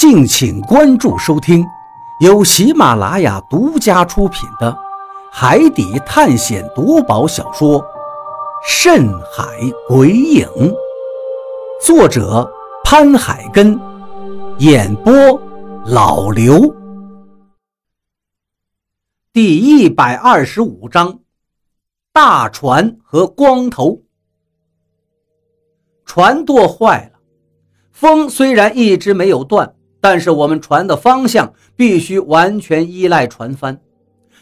敬请关注收听，由喜马拉雅独家出品的《海底探险夺宝小说》《深海鬼影》，作者潘海根，演播老刘。第一百二十五章：大船和光头。船舵坏了，风虽然一直没有断。但是我们船的方向必须完全依赖船帆，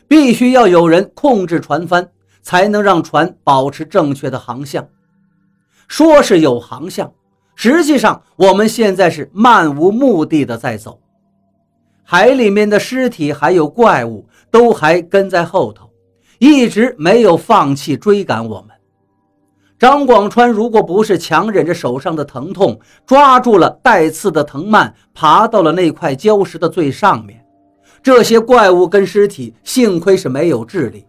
必须要有人控制船帆，才能让船保持正确的航向。说是有航向，实际上我们现在是漫无目的的在走。海里面的尸体还有怪物都还跟在后头，一直没有放弃追赶我们。张广川如果不是强忍着手上的疼痛，抓住了带刺的藤蔓，爬到了那块礁石的最上面，这些怪物跟尸体幸亏是没有智力。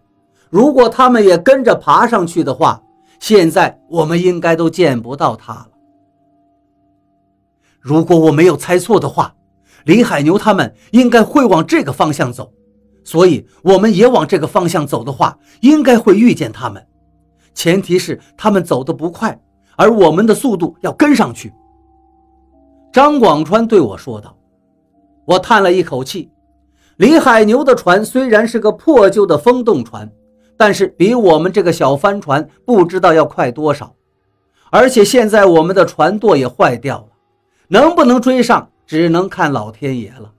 如果他们也跟着爬上去的话，现在我们应该都见不到他了。如果我没有猜错的话，李海牛他们应该会往这个方向走，所以我们也往这个方向走的话，应该会遇见他们。前提是他们走得不快，而我们的速度要跟上去。”张广川对我说道。我叹了一口气。李海牛的船虽然是个破旧的风洞船，但是比我们这个小帆船不知道要快多少。而且现在我们的船舵也坏掉了，能不能追上，只能看老天爷了。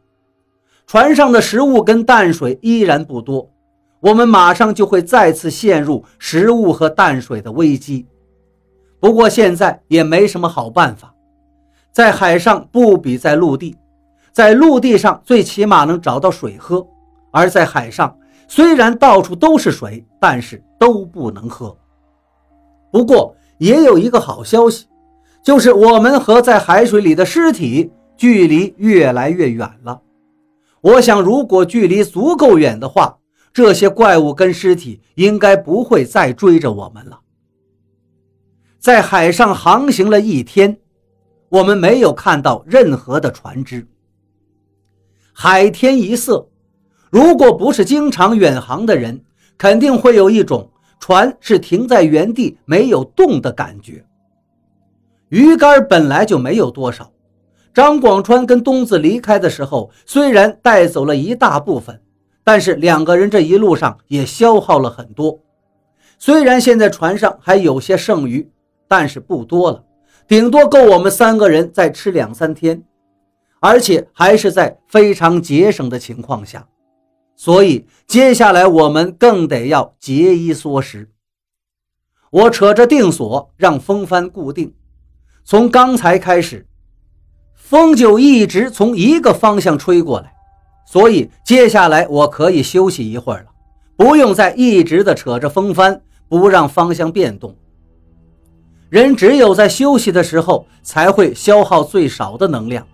船上的食物跟淡水依然不多。我们马上就会再次陷入食物和淡水的危机。不过现在也没什么好办法，在海上不比在陆地，在陆地上最起码能找到水喝，而在海上虽然到处都是水，但是都不能喝。不过也有一个好消息，就是我们和在海水里的尸体距离越来越远了。我想，如果距离足够远的话。这些怪物跟尸体应该不会再追着我们了。在海上航行了一天，我们没有看到任何的船只。海天一色，如果不是经常远航的人，肯定会有一种船是停在原地没有动的感觉。鱼竿本来就没有多少，张广川跟东子离开的时候，虽然带走了一大部分。但是两个人这一路上也消耗了很多，虽然现在船上还有些剩余，但是不多了，顶多够我们三个人再吃两三天，而且还是在非常节省的情况下，所以接下来我们更得要节衣缩食。我扯着定锁让风帆固定，从刚才开始，风就一直从一个方向吹过来。所以接下来我可以休息一会儿了，不用再一直的扯着风帆，不让方向变动。人只有在休息的时候才会消耗最少的能量，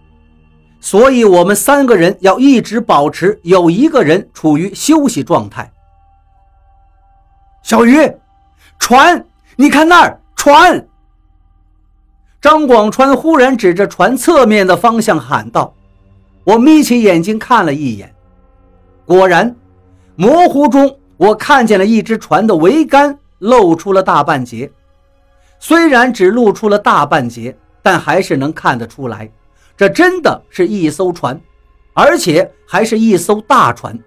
所以我们三个人要一直保持有一个人处于休息状态。小鱼，船，你看那儿，船！张广川忽然指着船侧面的方向喊道。我眯起眼睛看了一眼，果然，模糊中我看见了一只船的桅杆露出了大半截。虽然只露出了大半截，但还是能看得出来，这真的是一艘船，而且还是一艘大船，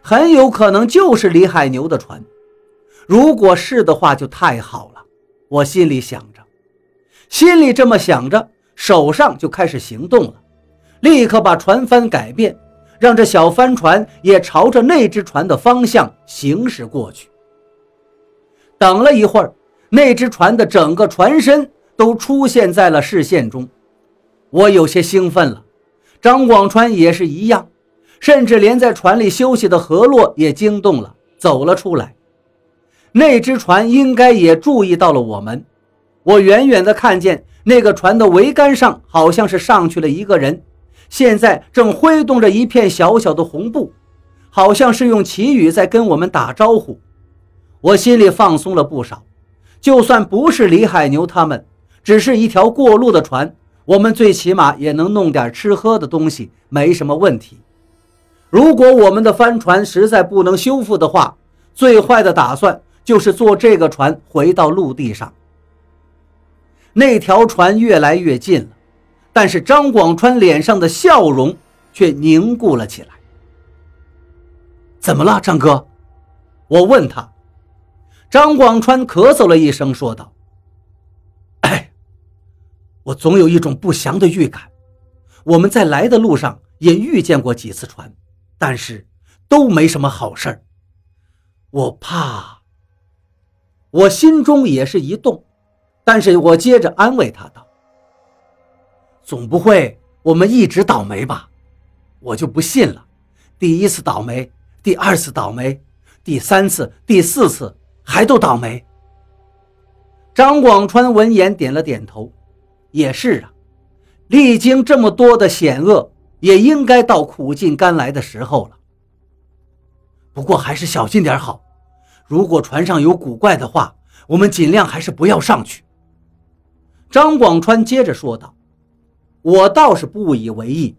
很有可能就是李海牛的船。如果是的话，就太好了。我心里想着，心里这么想着，手上就开始行动了。立刻把船帆改变，让这小帆船也朝着那只船的方向行驶过去。等了一会儿，那只船的整个船身都出现在了视线中。我有些兴奋了，张广川也是一样，甚至连在船里休息的何洛也惊动了，走了出来。那只船应该也注意到了我们。我远远地看见那个船的桅杆上好像是上去了一个人。现在正挥动着一片小小的红布，好像是用祈语在跟我们打招呼。我心里放松了不少。就算不是李海牛他们，只是一条过路的船，我们最起码也能弄点吃喝的东西，没什么问题。如果我们的帆船实在不能修复的话，最坏的打算就是坐这个船回到陆地上。那条船越来越近了，但是张广川脸上的笑容却凝固了起来。怎么了，张哥？我问他。张广川咳嗽了一声，说道：“哎，我总有一种不祥的预感。我们在来的路上也遇见过几次船。”但是都没什么好事儿，我怕。我心中也是一动，但是我接着安慰他道：“总不会我们一直倒霉吧？我就不信了，第一次倒霉，第二次倒霉，第三次、第四次还都倒霉。”张广川闻言点了点头：“也是啊，历经这么多的险恶。”也应该到苦尽甘来的时候了。不过还是小心点好。如果船上有古怪的话，我们尽量还是不要上去。张广川接着说道：“我倒是不以为意，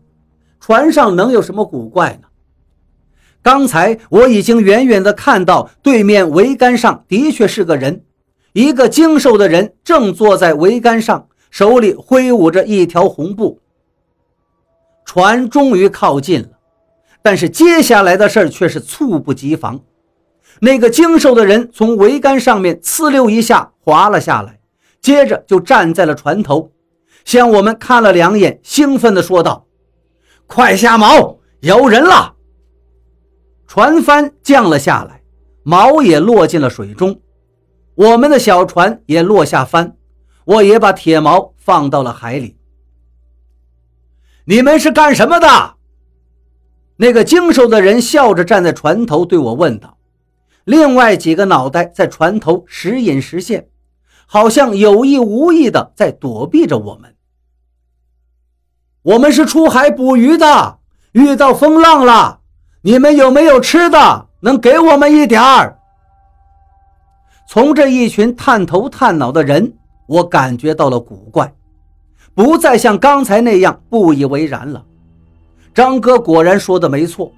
船上能有什么古怪呢？刚才我已经远远地看到对面桅杆上的确是个人，一个精瘦的人正坐在桅杆上，手里挥舞着一条红布。”船终于靠近了，但是接下来的事儿却是猝不及防。那个精瘦的人从桅杆上面呲溜一下滑了下来，接着就站在了船头，向我们看了两眼，兴奋地说道：“快下锚，有人了！”船帆降了下来，锚也落进了水中，我们的小船也落下帆，我也把铁锚放到了海里。你们是干什么的？那个精瘦的人笑着站在船头对我问道。另外几个脑袋在船头时隐时现，好像有意无意的在躲避着我们。我们是出海捕鱼的，遇到风浪了。你们有没有吃的？能给我们一点儿？从这一群探头探脑的人，我感觉到了古怪。不再像刚才那样不以为然了。张哥果然说的没错，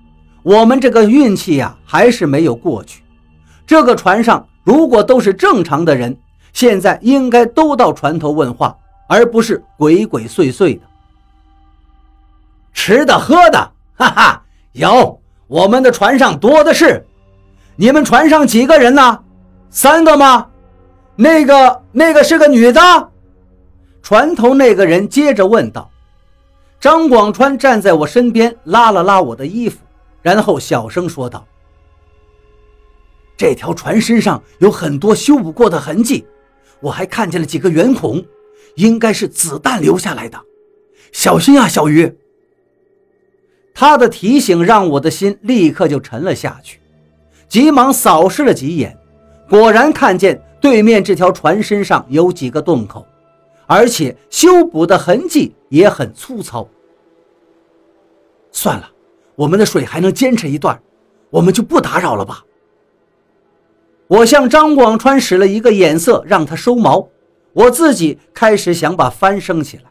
我们这个运气呀，还是没有过去。这个船上如果都是正常的人，现在应该都到船头问话，而不是鬼鬼祟祟的。吃的喝的，哈哈，有，我们的船上多的是。你们船上几个人呢？三个吗？那个那个是个女的。船头那个人接着问道：“张广川站在我身边，拉了拉我的衣服，然后小声说道：‘这条船身上有很多修补过的痕迹，我还看见了几个圆孔，应该是子弹留下来的。小心啊，小鱼！’他的提醒让我的心立刻就沉了下去，急忙扫视了几眼，果然看见对面这条船身上有几个洞口。”而且修补的痕迹也很粗糙。算了，我们的水还能坚持一段，我们就不打扰了吧。我向张广川使了一个眼色，让他收锚。我自己开始想把帆升起来。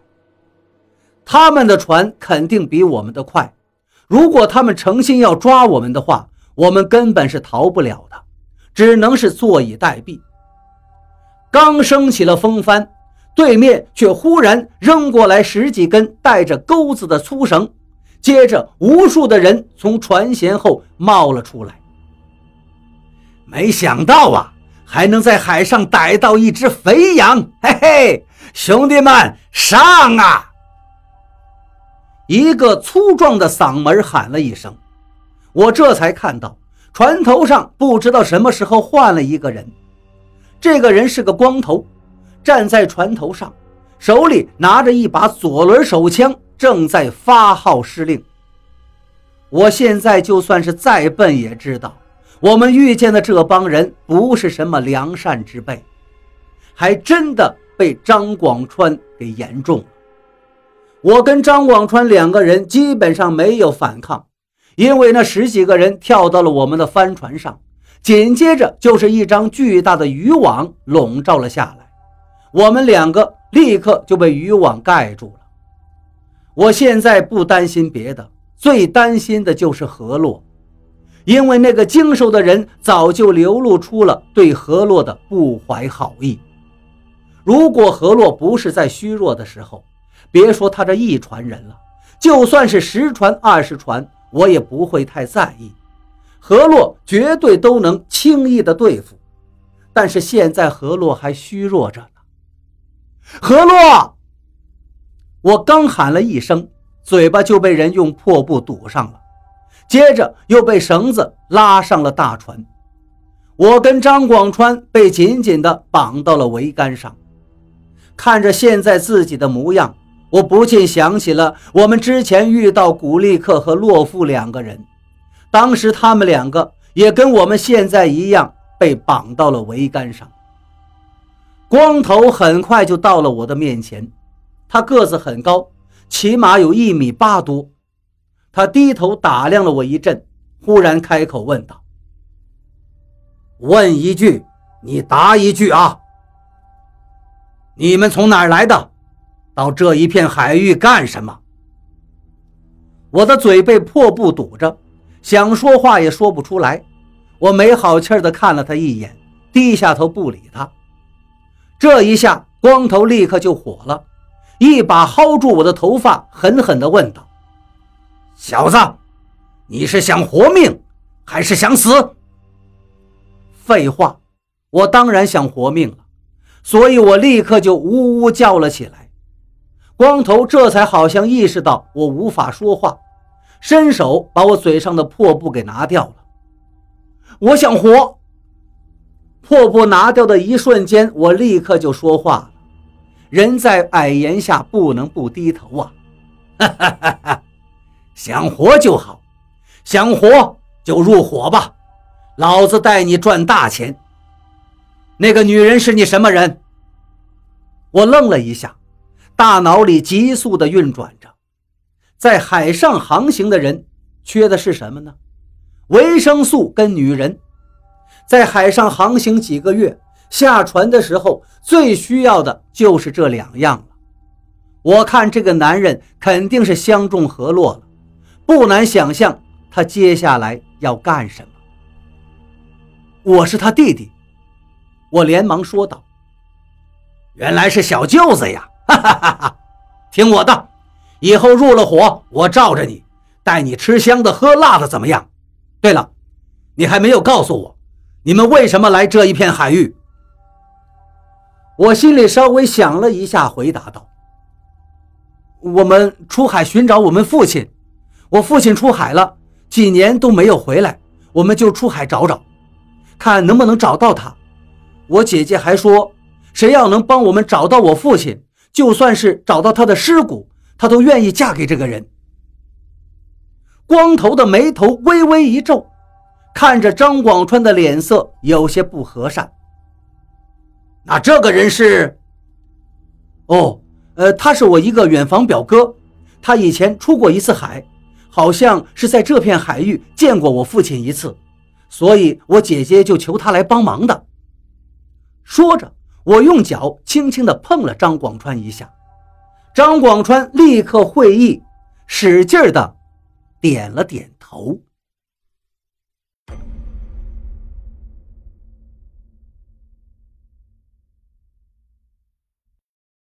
他们的船肯定比我们的快，如果他们诚心要抓我们的话，我们根本是逃不了的，只能是坐以待毙。刚升起了风帆。对面却忽然扔过来十几根带着钩子的粗绳，接着无数的人从船舷后冒了出来。没想到啊，还能在海上逮到一只肥羊！嘿嘿，兄弟们上啊！一个粗壮的嗓门喊了一声，我这才看到船头上不知道什么时候换了一个人，这个人是个光头。站在船头上，手里拿着一把左轮手枪，正在发号施令。我现在就算是再笨，也知道我们遇见的这帮人不是什么良善之辈，还真的被张广川给言中了。我跟张广川两个人基本上没有反抗，因为那十几个人跳到了我们的帆船上，紧接着就是一张巨大的渔网笼罩了下来。我们两个立刻就被渔网盖住了。我现在不担心别的，最担心的就是何洛，因为那个经手的人早就流露出了对何洛的不怀好意。如果何洛不是在虚弱的时候，别说他这一传人了，就算是十传二十传，我也不会太在意。何洛绝对都能轻易的对付。但是现在何洛还虚弱着呢。何洛，我刚喊了一声，嘴巴就被人用破布堵上了，接着又被绳子拉上了大船。我跟张广川被紧紧地绑到了桅杆上。看着现在自己的模样，我不禁想起了我们之前遇到古力克和洛夫两个人，当时他们两个也跟我们现在一样被绑到了桅杆上。光头很快就到了我的面前，他个子很高，起码有一米八多。他低头打量了我一阵，忽然开口问道：“问一句，你答一句啊。”你们从哪儿来的？到这一片海域干什么？我的嘴被破布堵着，想说话也说不出来。我没好气地看了他一眼，低下头不理他。这一下，光头立刻就火了，一把薅住我的头发，狠狠地问道：“小子，你是想活命还是想死？”废话，我当然想活命了。所以我立刻就呜呜叫了起来，光头这才好像意识到我无法说话，伸手把我嘴上的破布给拿掉了。我想活。破布拿掉的一瞬间，我立刻就说话了。人在矮檐下，不能不低头啊！哈哈哈哈想活就好，想活就入伙吧，老子带你赚大钱。那个女人是你什么人？我愣了一下，大脑里急速的运转着。在海上航行的人缺的是什么呢？维生素跟女人。在海上航行几个月，下船的时候最需要的就是这两样了。我看这个男人肯定是相中何洛了，不难想象他接下来要干什么。我是他弟弟。我连忙说道：“原来是小舅子呀！哈哈哈哈！听我的，以后入了伙，我罩着你，带你吃香的喝辣的，怎么样？对了，你还没有告诉我，你们为什么来这一片海域？”我心里稍微想了一下，回答道：“我们出海寻找我们父亲，我父亲出海了几年都没有回来，我们就出海找找，看能不能找到他。”我姐姐还说，谁要能帮我们找到我父亲，就算是找到他的尸骨，她都愿意嫁给这个人。光头的眉头微微一皱，看着张广川的脸色有些不和善。那这个人是？哦，呃，他是我一个远房表哥，他以前出过一次海，好像是在这片海域见过我父亲一次，所以我姐姐就求他来帮忙的。说着，我用脚轻轻地碰了张广川一下，张广川立刻会意，使劲的点了点头。